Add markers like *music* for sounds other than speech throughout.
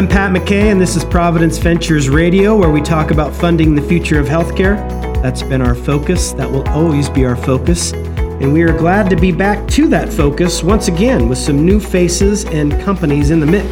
I'm Pat McKay, and this is Providence Ventures Radio, where we talk about funding the future of healthcare. That's been our focus. That will always be our focus. And we are glad to be back to that focus once again with some new faces and companies in the mix.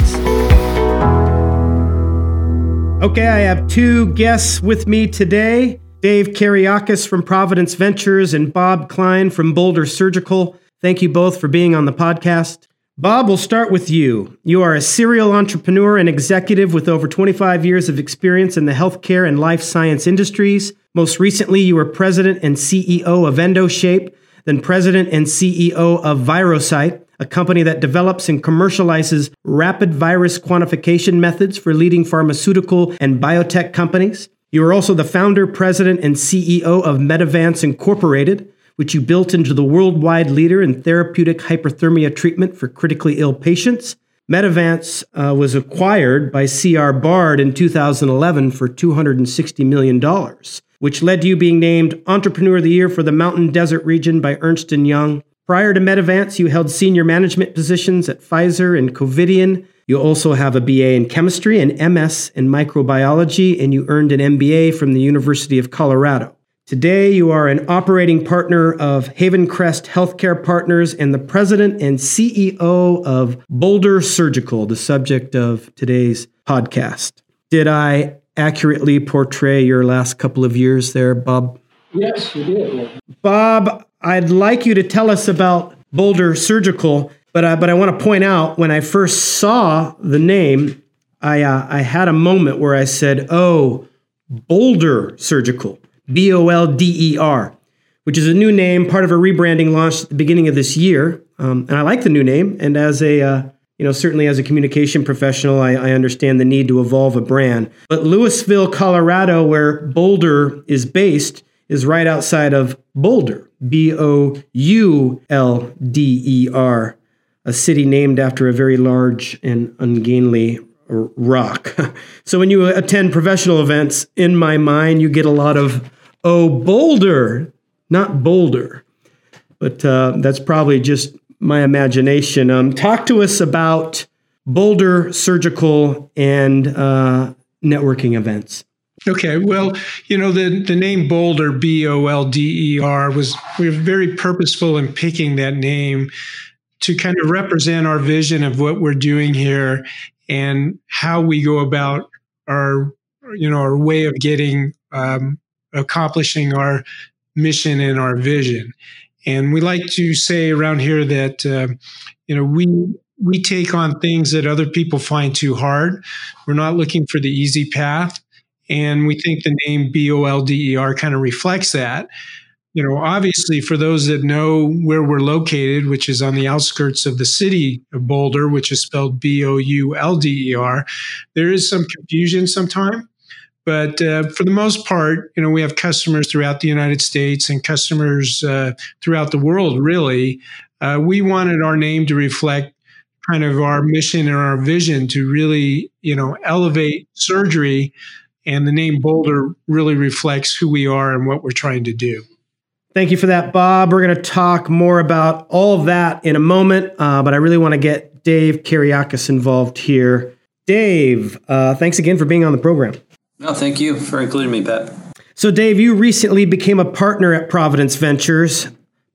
Okay, I have two guests with me today Dave Kariakis from Providence Ventures and Bob Klein from Bolder Surgical. Thank you both for being on the podcast. Bob, we'll start with you. You are a serial entrepreneur and executive with over 25 years of experience in the healthcare and life science industries. Most recently, you were president and CEO of EndoShape, then president and CEO of ViroCyt, a company that develops and commercializes rapid virus quantification methods for leading pharmaceutical and biotech companies. You are also the founder, president, and CEO of Medivance Incorporated, which you built into the worldwide leader in therapeutic hyperthermia treatment for critically ill patients. Medivance uh, was acquired by C.R. Bard in 2011 for $260 million, which led to you being named Entrepreneur of the Year for the Mountain Desert region by Ernst & Young. Prior to Medivance, you held senior management positions at Pfizer and Covidien. you also have a BA in chemistry and MS in microbiology, and you earned an MBA from the University of Colorado. Today, you are an operating partner of Haven Crest Healthcare Partners and the president and CEO of Bolder Surgical, the subject of today's podcast. Did I accurately portray your last couple of years there, Bob? Yes, you did. Bob, I'd like you to tell us about Bolder Surgical but I, but I want to point out when I first saw the name, I uh, I had a moment where I said, "Oh, Bolder Surgical, B O L D E R," which is a new name, part of a rebranding launched at the beginning of this year. Um, and I like the new name. And as a uh, you know, certainly as a communication professional, I, I, understand the need to evolve a brand. But Louisville, Colorado, where Bolder is based, is right outside of Boulder, B O U L D E R a city named after a very large and ungainly rock. *laughs* so when you attend professional events, in my mind, you get a lot of, oh, Boulder, not Boulder. But uh, that's probably just my imagination. Um, talk to us about Bolder surgical and uh, networking events. Okay, well, you know the the name Bolder B O L D E R was we were very purposeful in picking that name to kind of represent our vision of what we're doing here and how we go about our you know our way of getting um, accomplishing our mission and our vision. And we like to say around here that uh, you know we we take on things that other people find too hard. We're not looking for the easy path. And we think the name b-o-l-d-e-r kind of reflects that. You know, obviously, for those that know where we're located, which is on the outskirts of the city of Boulder, which is spelled B O U L D E R, there is some confusion sometimes. But uh, for the most part, you know, we have customers throughout the United States and customers uh, throughout the world, really. Uh, we wanted our name to reflect kind of our mission and our vision to really, you know, elevate surgery. And the name Bolder really reflects who we are and what we're trying to do. Thank you for that, Bob. We're going to talk more about all of that in a moment, uh, but I really want to get Dave Kariakis involved here. Dave, uh, thanks again for being on the program. No, thank you for including me, Pat. So, Dave, you recently became a partner at Providence Ventures.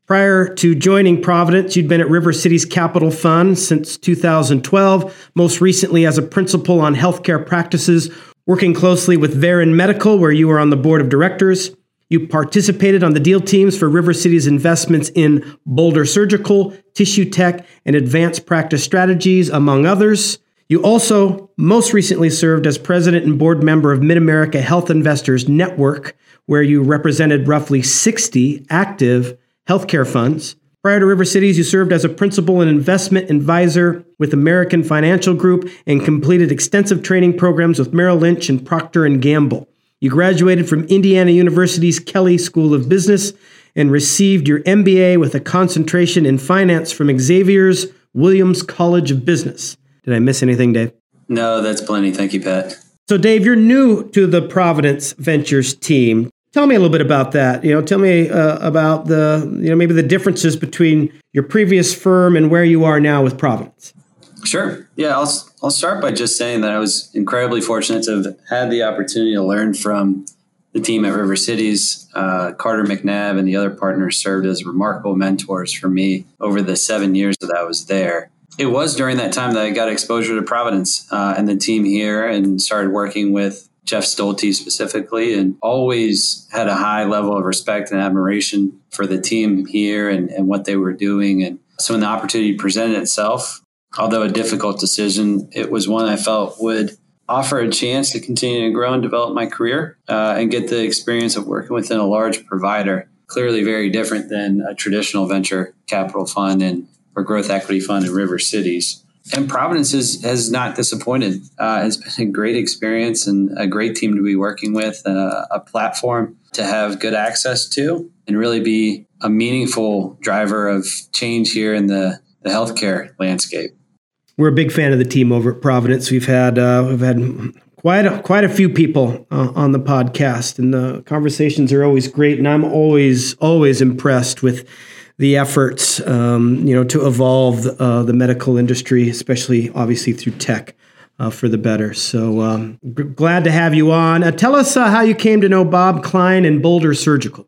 Prior to joining Providence, you'd been at River Cities Capital Fund since 2012, most recently as a principal on healthcare practices, working closely with Veran Medical, where you were on the board of directors. You participated on the deal teams for River Cities' investments in Bolder Surgical, Tissue Tech, and Advanced Practice Strategies, among others. You also most recently served as president and board member of Mid America Health Investors Network, where you represented roughly 60 active healthcare funds. Prior to River Cities, you served as a principal and investment advisor with American Financial Group and completed extensive training programs with Merrill Lynch and Procter & Gamble. You graduated from Indiana University's Kelley School of Business and received your MBA with a concentration in finance from Xavier's Williams College of Business. Did I miss anything, Dave? No, that's plenty. Thank you, Pat. So, Dave, you're new to the Providence Ventures team. Tell me a little bit about that. You know, tell me uh, about the, you know, maybe the differences between your previous firm and where you are now with Providence. Sure. Yeah, I'll I'll start by just saying that I was incredibly fortunate to have had the opportunity to learn from the team at River Cities. Uh, Carter McNabb and the other partners served as remarkable mentors for me over the seven years that I was there. It was during that time that I got exposure to Providence uh, and the team here, and started working with Jeff Stolte specifically, and always had a high level of respect and admiration for the team here and, and what they were doing. And so when the opportunity presented itself, although a difficult decision, it was one I felt would offer a chance to continue to grow and develop my career uh, and get the experience of working within a large provider. Clearly, very different than a traditional venture capital fund and or growth equity fund in river cities. And Providence is, has not disappointed. Uh, it's been a great experience and a great team to be working with, uh, a platform to have good access to, and really be a meaningful driver of change here in the, the healthcare landscape. We're a big fan of the team over at Providence. We've had uh, we've had quite a, quite a few people uh, on the podcast, and the conversations are always great. And I'm always always impressed with the efforts, um, you know, to evolve uh, the medical industry, especially obviously through tech. Uh, for the better. So um, g- glad to have you on. Uh, tell us uh, how you came to know Bob Klein and Bolder Surgical.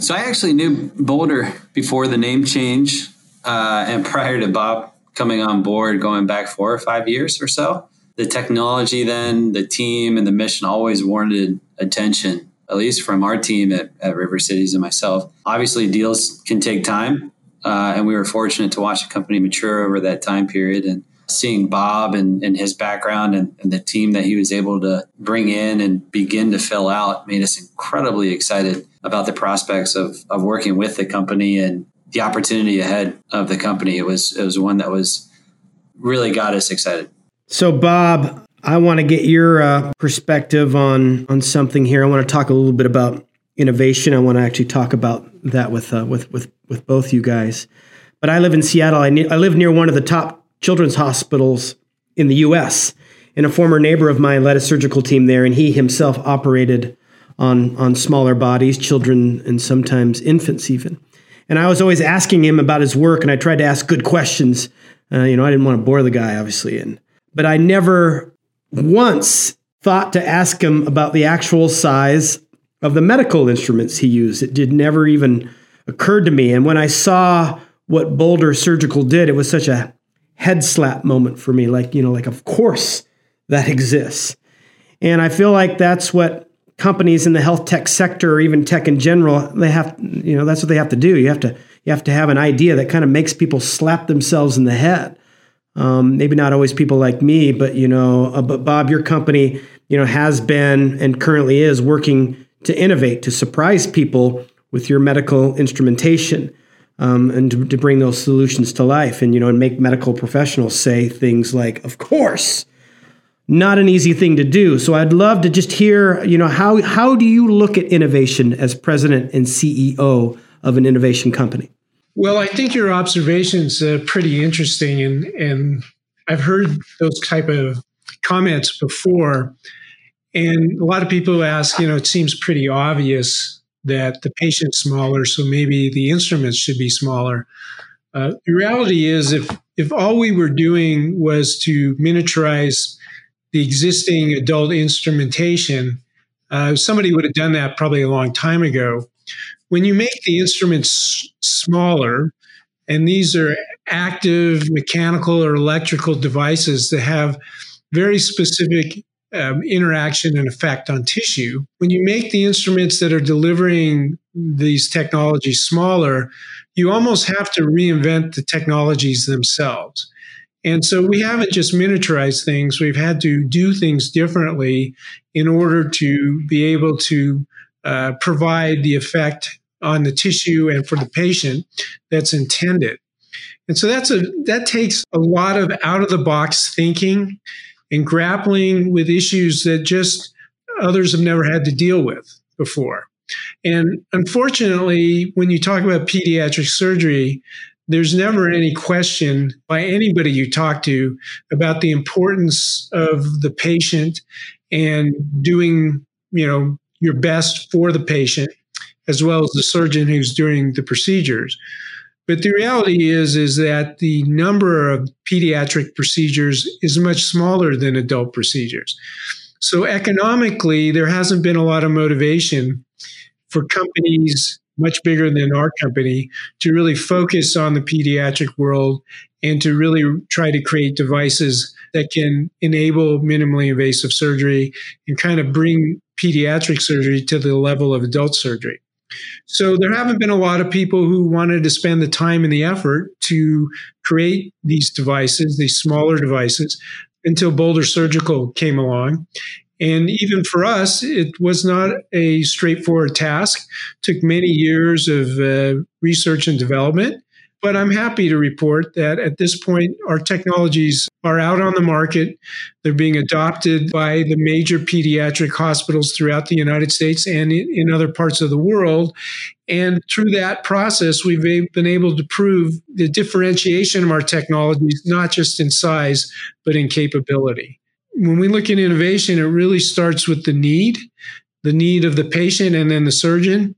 So I actually knew Bolder before the name change uh, and *laughs* prior to Bob coming on board, going back four or five years or so. The technology, then the team and the mission always warranted attention at least from our team at, at River Cities and myself. Obviously, deals can take time, uh, and we were fortunate to watch the company mature over that time period. And seeing Bob and, and his background and, and, the team that he was able to bring in and begin to fill out made us incredibly excited about the prospects of, of working with the company and the opportunity ahead of the company. It was it was one that was really got us excited. So, Bob, I want to get your uh, perspective on on something here. I want to talk a little bit about innovation. I want to actually talk about that with uh, with with with both you guys. But I live in Seattle. I, ne- I live near one of the top children's hospitals in the U.S. And a former neighbor of mine led a surgical team there, and he himself operated on on smaller bodies, children, and sometimes infants even. And I was always asking him about his work, and I tried to ask good questions. Uh, you know, I didn't want to bore the guy, obviously, and but I never once thought to ask him about the actual size of the medical instruments he used. It did never even occurred to me. And when I saw what Bolder Surgical did, it was such a head slap moment for me. Like, you know, like, of course that exists. And I feel like that's what companies in the health tech sector or even tech in general, they have, you know, that's what they have to do. You have to, you have to have an idea that kind of makes people slap themselves in the head. Um, maybe not always people like me, but you know, uh, but Bob, your company, you know, has been and currently is working to innovate, to surprise people with your medical instrumentation, um, and to, to, bring those solutions to life, and you know, and make medical professionals say things like, "Of course." Not an easy thing to do. So I'd love to just hear, you know, how how do you look at innovation as president and CEO of an innovation company? Well, I think your observation's uh, pretty interesting, and and I've heard those type of comments before, and a lot of people ask, you know, it seems pretty obvious that the patient's smaller, so maybe the instruments should be smaller. Uh, the reality is, if if all we were doing was to miniaturize the existing adult instrumentation, uh, somebody would have done that probably a long time ago when you make the instruments smaller, and these are active mechanical or electrical devices that have very specific um, interaction and effect on tissue. When you make the instruments that are delivering these technologies smaller, you almost have to reinvent the technologies themselves. And so we haven't just miniaturized things, we've had to do things differently in order to be able to uh, provide the effect on the tissue and for the patient that's intended. And so that's a that takes a lot of out of the box thinking and grappling with issues that just others have never had to deal with before. And unfortunately, when you talk about pediatric surgery, there's never any question by anybody you talk to about the importance of the patient and doing, you know, your best for the patient as well as the surgeon who's doing the procedures. But the reality is, is that the number of pediatric procedures is much smaller than adult procedures. So economically, there hasn't been a lot of motivation for companies much bigger than our company to really focus on the pediatric world and to really try to create devices that can enable minimally invasive surgery and kind of bring pediatric surgery to the level of adult surgery. So there haven't been a lot of people who wanted to spend the time and the effort to create these devices, these smaller devices, until Bolder Surgical came along. And even for us, it was not a straightforward task. It took many years of uh, research and development. But I'm happy to report that at this point, our technologies are out on the market. They're being adopted by the major pediatric hospitals throughout the United States and in other parts of the world. And through that process, we've been able to prove the differentiation of our technologies, not just in size, but in capability. When we look at innovation, it really starts with the need the need of the patient and then the surgeon.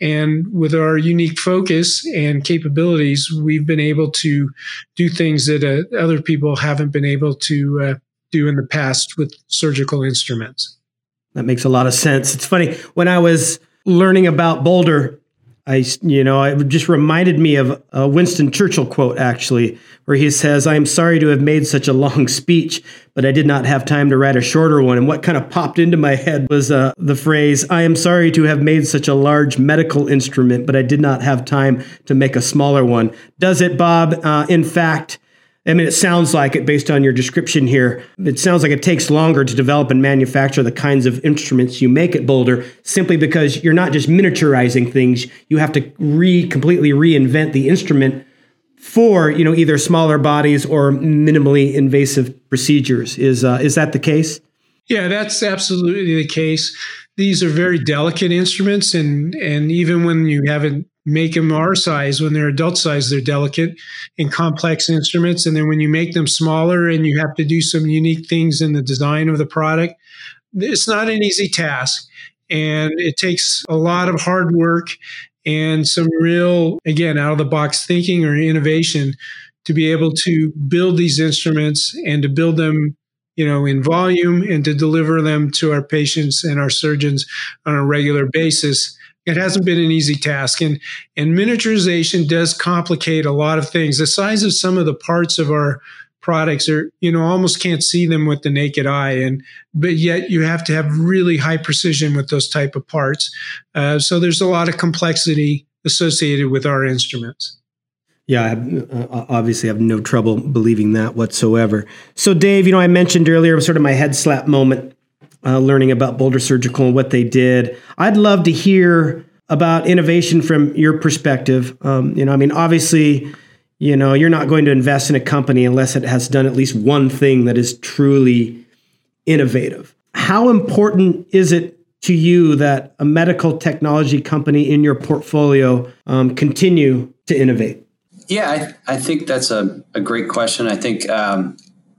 And with our unique focus and capabilities, we've been able to do things that uh, other people haven't been able to uh, do in the past with surgical instruments. That makes a lot of sense. It's funny when I was learning about Bolder, I, you know, it just reminded me of a Winston Churchill quote, actually, where he says, I am sorry to have made such a long speech, but I did not have time to write a shorter one. And what kind of popped into my head was uh, the phrase, I am sorry to have made such a large medical instrument, but I did not have time to make a smaller one. Does it, Bob? Uh, in fact, I mean, it sounds like it based on your description here. It sounds like it takes longer to develop and manufacture the kinds of instruments you make at Bolder simply because you're not just miniaturizing things. You have to re completely reinvent the instrument for you know either smaller bodies or minimally invasive procedures. Is uh, is that the case? Yeah, that's absolutely the case. These are very delicate instruments, and and even when you haven't make them our size. When they're adult size, they're delicate and complex instruments. And then when you make them smaller and you have to do some unique things in the design of the product, it's not an easy task. And it takes a lot of hard work and some real, again, out of the box thinking or innovation to be able to build these instruments and to build them you know in volume and to deliver them to our patients and our surgeons on a regular basis it hasn't been an easy task and and miniaturization does complicate a lot of things. The size of some of the parts of our products are you know almost can't see them with the naked eye and but yet you have to have really high precision with those type of parts. Uh, so there's a lot of complexity associated with our instruments. Yeah, I uh, obviously have no trouble believing that whatsoever. So, Dave, you know, I mentioned earlier sort of my head slap moment uh, learning about Bolder Surgical and what they did. I'd love to hear about innovation from your perspective. Um, you know, I mean, obviously, you know, you're not going to invest in a company unless it has done at least one thing that is truly innovative. How important is it to you that a medical technology company in your portfolio um, continue to innovate? Yeah, I, I think that's a, a great question. I think um,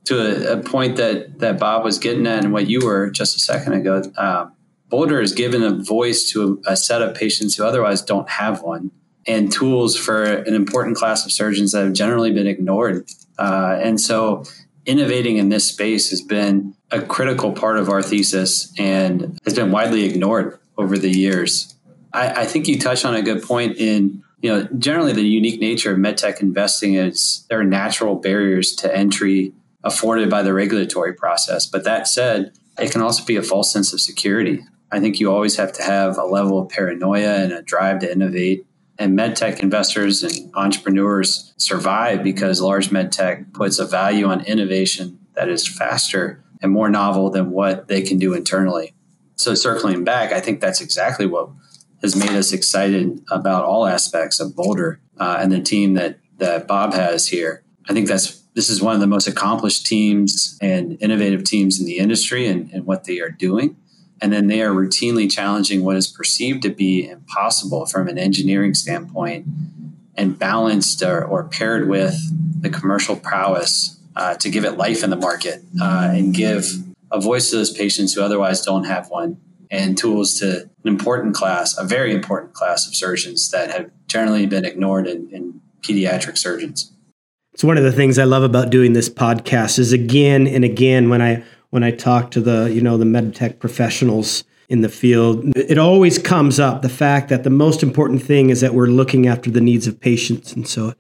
to a, a, point that that Bob was getting at and what you were just a second ago. Uh, Bolder has given a voice to a, a, set of patients who otherwise don't have one, and tools for an important class of surgeons that have generally been ignored. Uh, and so, innovating in this space has been a critical part of our thesis and has been widely ignored over the years. I, I think you touched on a good point in you know generally the unique nature of medtech investing is there are natural barriers to entry afforded by the regulatory process. But that said, it can also be a false sense of security. I think you always have to have a level of paranoia and a drive to innovate. And medtech investors and entrepreneurs survive because large medtech puts a value on innovation that is faster and more novel than what they can do internally. So, circling back, I think that's exactly what has made us excited about all aspects of Bolder uh, and the team that that Bob has here. I think that's this is one of the most accomplished teams and innovative teams in the industry and, and what they are doing. And then they are routinely challenging what is perceived to be impossible from an engineering standpoint and balanced or, or paired with the commercial prowess uh, to give it life in the market uh, and give a voice to those patients who otherwise don't have one and tools to an important class, a very important class of surgeons that have generally been ignored in, and pediatric surgeons. It's one of the things I love about doing this podcast is again and again when I when I talk to the you know the medtech professionals in the field, it always comes up the fact that the most important thing is that we're looking after the needs of patients, and so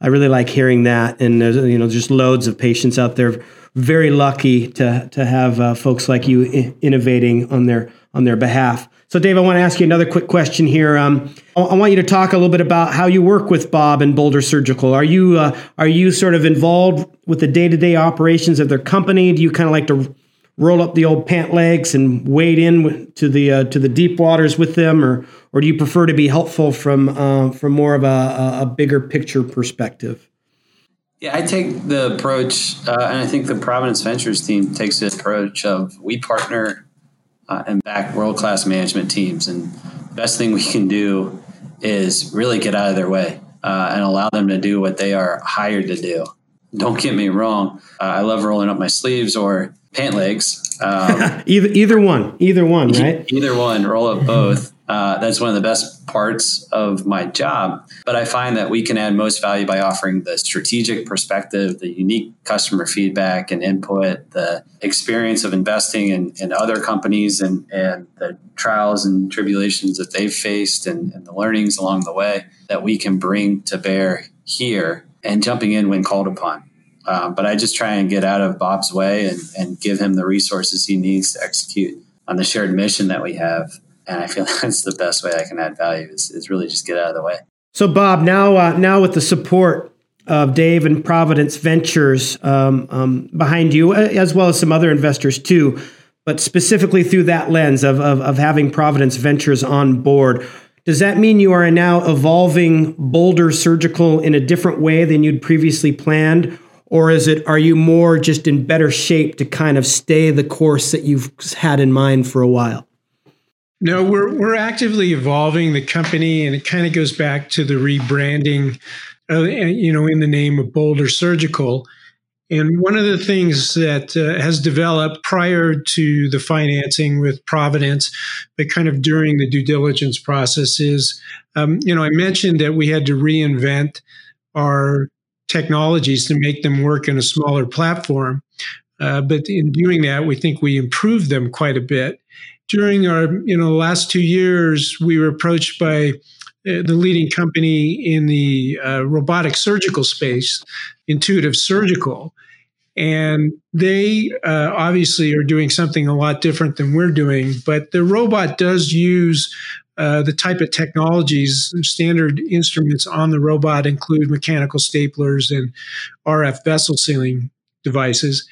I really like hearing that. And there's you know just loads of patients out there very lucky to to have uh, folks like you innovating on their on their behalf. So, Dave, I want to ask you another quick question here. Um, I want you to talk a little bit about how you work with Bob and Bolder Surgical. Are you uh, are you sort of involved with the day to day operations of their company? Do you kind of like to roll up the old pant legs and wade in to the uh, to the deep waters with them, or or do you prefer to be helpful from uh, from more of a, a bigger picture perspective? Yeah, I take the approach, uh, and I think the Providence Ventures team takes the approach of we partner uh, and back world class management teams. And the best thing we can do is really get out of their way uh, and allow them to do what they are hired to do. Don't get me wrong. Uh, I love rolling up my sleeves or pant legs. Um, *laughs* either either one, either one, *laughs* right? Either one, roll up both. Uh, that's one of the best parts of my job. But I find that we can add most value by offering the strategic perspective, the unique customer feedback and input, the experience of investing in, in other companies and, and the trials and tribulations that they've faced and, and the learnings along the way that we can bring to bear here and jumping in when called upon. Um, but I just try and get out of Bob's way and, and give him the resources he needs to execute on the shared mission that we have and I feel *laughs* that's the best way I can add value is, is really just get out of the way. So, Bob, now uh, now with the support of Dave and Providence Ventures um, um, behind you, as well as some other investors too, but specifically through that lens of, of, of having Providence Ventures on board. Does that mean you are now evolving Bolder Surgical in a different way than you'd previously planned? Or is it, are you more just in better shape to kind of stay the course that you've had in mind for a while? No, we're we're actively evolving the company, and it kind of goes back to the rebranding, uh, you know, in the name of Bolder Surgical. And one of the things that uh, has developed prior to the financing with Providence, but kind of during the due diligence process, is, um, you know, I mentioned that we had to reinvent our technologies to make them work in a smaller platform. Uh, but in doing that, we think we improved them quite a bit during our you know last two years, we were approached by uh, the leading company in the uh, robotic surgical space, Intuitive Surgical, and they uh, obviously are doing something a lot different than we're doing. But the robot does use uh, the type of technologies, standard instruments on the robot include mechanical staplers and RF vessel sealing devices.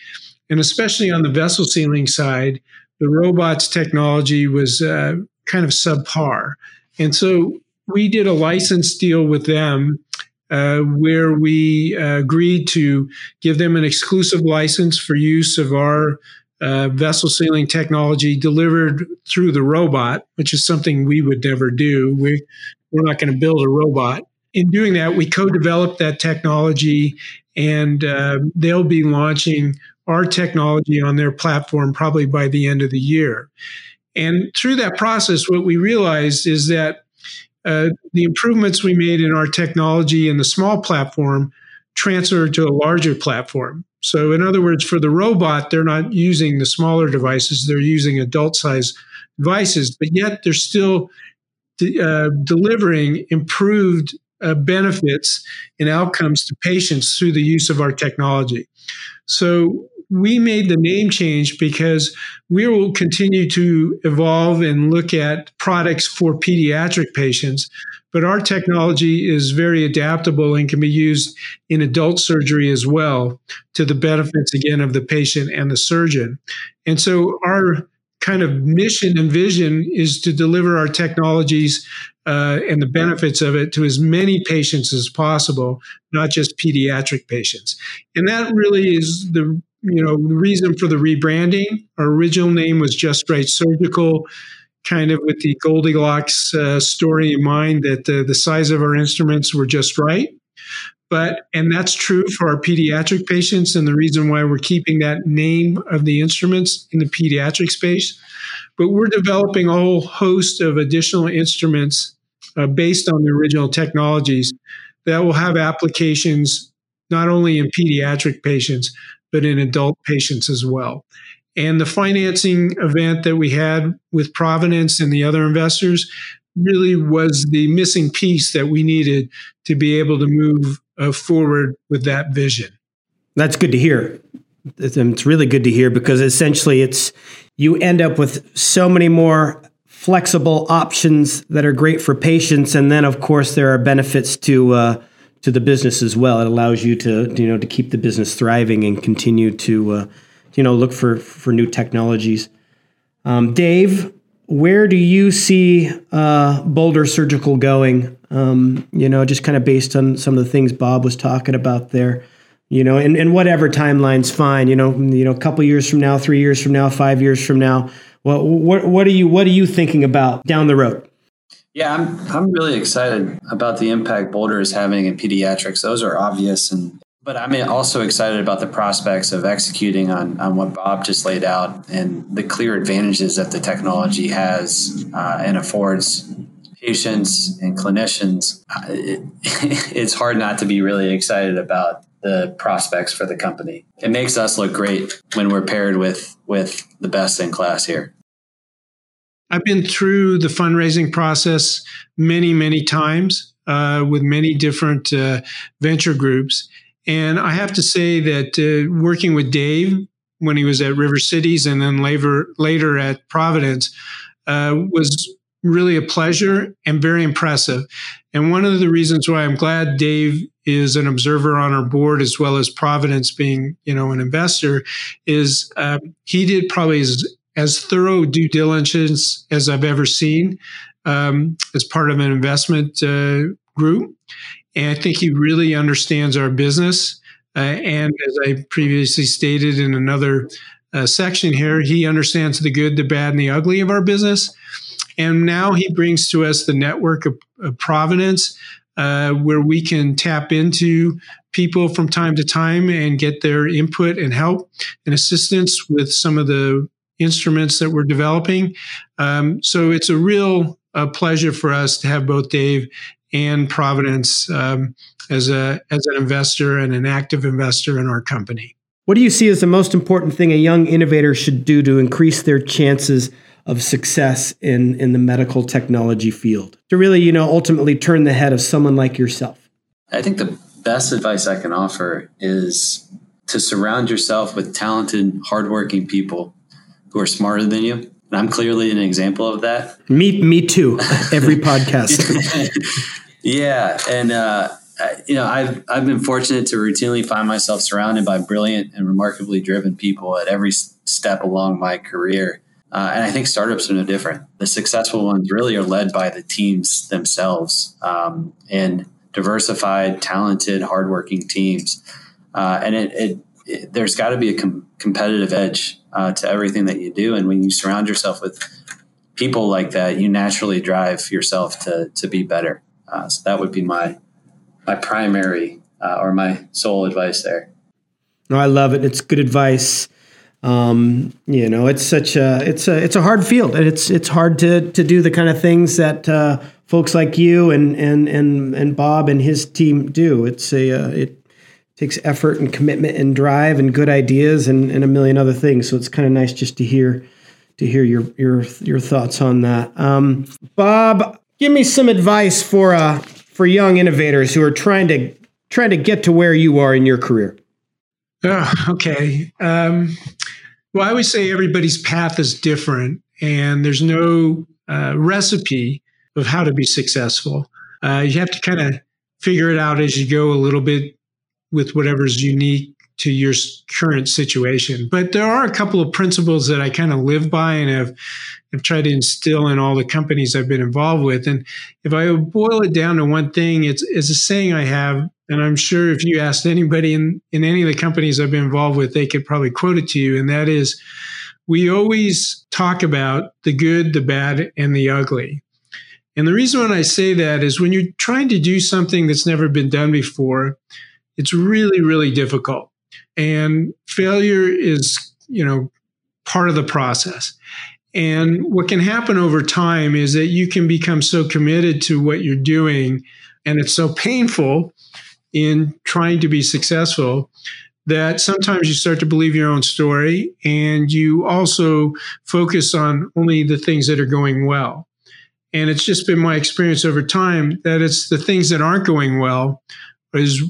And especially on the vessel sealing side, the robots technology was uh, kind of subpar. And so we did a license deal with them uh, where we uh, agreed to give them an exclusive license for use of our uh, vessel sealing technology delivered through the robot, which is something we would never do. We, we're not going to build a robot. In doing that, we co developed that technology and uh, they'll be launching our technology on their platform probably by the end of the year. And through that process, what we realized is that uh, the improvements we made in our technology in the small platform transfer to a larger platform. So, in other words, for the robot, they're not using the smaller devices, they're using adult size devices, but yet they're still de- uh, delivering improved uh, benefits and outcomes to patients through the use of our technology. So, we made the name change because we will continue to evolve and look at products for pediatric patients. But our technology is very adaptable and can be used in adult surgery as well to the benefits, again, of the patient and the surgeon. And so our kind of mission and vision is to deliver our technologies uh, and the benefits of it to as many patients as possible, not just pediatric patients. And that really is the you know, the reason for the rebranding. Our original name was Just Right Surgical, kind of with the Goldilocks uh, story in mind that uh, the size of our instruments were just right. But, and that's true for our pediatric patients, and the reason why we're keeping that name of the instruments in the pediatric space. But we're developing a whole host of additional instruments uh, based on the original technologies that will have applications not only in pediatric patients, but in adult patients as well. And the financing event that we had with Providence and the other investors really was the missing piece that we needed to be able to move uh, forward with that vision. That's good to hear. It's really good to hear because essentially it's you end up with so many more flexible options that are great for patients, and then of course there are benefits to uh, to the business as well. It allows you to you know to keep the business thriving and continue to uh, you know look for for new technologies. Um, Dave, where do you see uh, Bolder Surgical going? Um, you know, just kind of based on some of the things Bob was talking about there. You know, and, and whatever timeline's fine. You know, you know, a couple years from now, three years from now, five years from now. Well, what what are you what are you thinking about down the road? Yeah, I'm I'm really excited about the impact Bolder is having in pediatrics. Those are obvious and but I'm also excited about the prospects of executing on, on what Bob just laid out and the clear advantages that the technology has uh, and affords patients and clinicians. It, *laughs* it's hard not to be really excited about the prospects for the company. It makes us look great when we're paired with with the best in class here. I've been through the fundraising process many, many times uh, with many different uh, venture groups. And I have to say that uh, working with Dave when he was at River Cities and then later, later at Providence uh, was really a pleasure and very impressive. And one of the reasons why I'm glad Dave is an observer on our board as well as Providence being, you know, an investor is uh, he did probably as as thorough due diligence as I've ever seen um, as part of an investment uh, group. And I think he really understands our business. Uh, and as I previously stated in another uh, section here, he understands the good, the bad, and the ugly of our business. And now he brings to us the network of, of Providence, uh, where we can tap into people from time to time and get their input and help and assistance with some of the instruments that we're developing. Um, so it's a real uh, pleasure for us to have both Dave and Providence um, as a as an investor and an active investor in our company. What do you see as the most important thing a young innovator should do to increase their chances of success in in the medical technology field to really you know ultimately turn the head of someone like yourself? I think the best advice I can offer is to surround yourself with talented, hardworking people who are smarter than you. And I'm clearly an example of that. Me, me too. *laughs* Every podcast. *laughs* yeah, and uh, you know, I've I've been fortunate to routinely find myself surrounded by brilliant and remarkably driven people at every step along my career. Uh, and I think startups are no different. The successful ones really are led by the teams themselves um, and diversified, talented, hardworking teams. Uh, and it, it, it there's got to be a com- competitive edge uh, to everything that you do. And when you surround yourself with people like that, you naturally drive yourself to to be better. Uh, so that would be my my primary uh, or my sole advice there. No, I love it. It's good advice. Um, you know, it's such a it's a it's a hard field, and it's it's hard to to do the kind of things that uh, folks like you and and and and Bob and his team do. It's a uh, it takes effort and commitment and drive and good ideas and, and a million other things. So it's kind of nice just to hear to hear your your your thoughts on that. Um, Bob, give me some advice for uh for young innovators who are trying to trying to get to where you are in your career. Oh, okay. Um, well, I always say everybody's path is different, and there's no uh, recipe of how to be successful. Uh, you have to kind of figure it out as you go a little bit with whatever's unique to your current situation. But there are a couple of principles that I kind of live by and have, have tried to instill in all the companies I've been involved with. And if I boil it down to one thing, it's, it's a saying I have, and I'm sure if you asked anybody in, in any of the companies I've been involved with, they could probably quote it to you. And that is, we always talk about the good, the bad, and the ugly. And the reason when I say that is when you're trying to do something that's never been done before, it's really, really difficult. And failure is, you know, part of the process. And what can happen over time is that you can become so committed to what you're doing and it's so painful in trying to be successful that sometimes you start to believe your own story and you also focus on only the things that are going well. And it's just been my experience over time that it's the things that aren't going well is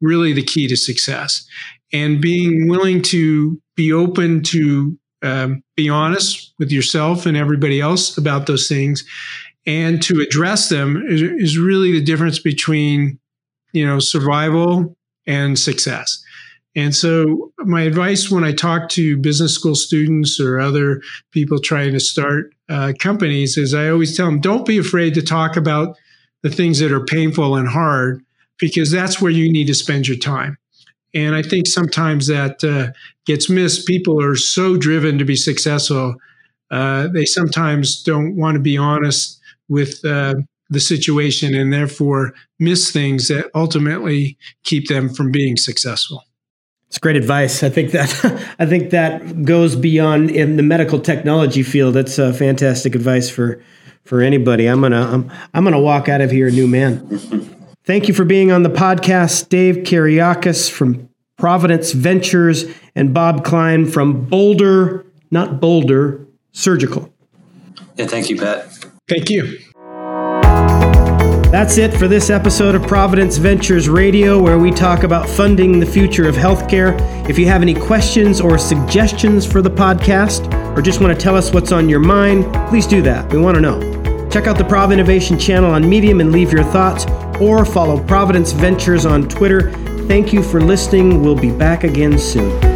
really the key to success. And being willing to be open to um, be honest with yourself and everybody else about those things and to address them is, is really the difference between you know survival and success and so my advice when i talk to business school students or other people trying to start uh, companies is i always tell them don't be afraid to talk about the things that are painful and hard because that's where you need to spend your time and i think sometimes that uh, gets missed people are so driven to be successful uh, they sometimes don't want to be honest with uh, the situation and therefore miss things that ultimately keep them from being successful. It's great advice. I think that *laughs* I think that goes beyond in the medical technology field. That's uh, fantastic advice for for anybody. I'm gonna I'm, I'm gonna walk out of here a new man. *laughs* Thank you for being on the podcast, Dave Kiriakis from Providence Ventures and Bob Klein from Bolder, not Boulder Surgical. Yeah, thank you, Pat. Thank you. That's it for this episode of Providence Ventures Radio, where we talk about funding the future of healthcare. If you have any questions or suggestions for the podcast, or just want to tell us what's on your mind, please do that. We want to know. Check out the Prov Innovation channel on Medium and leave your thoughts, or follow Providence Ventures on Twitter. Thank you for listening. We'll be back again soon.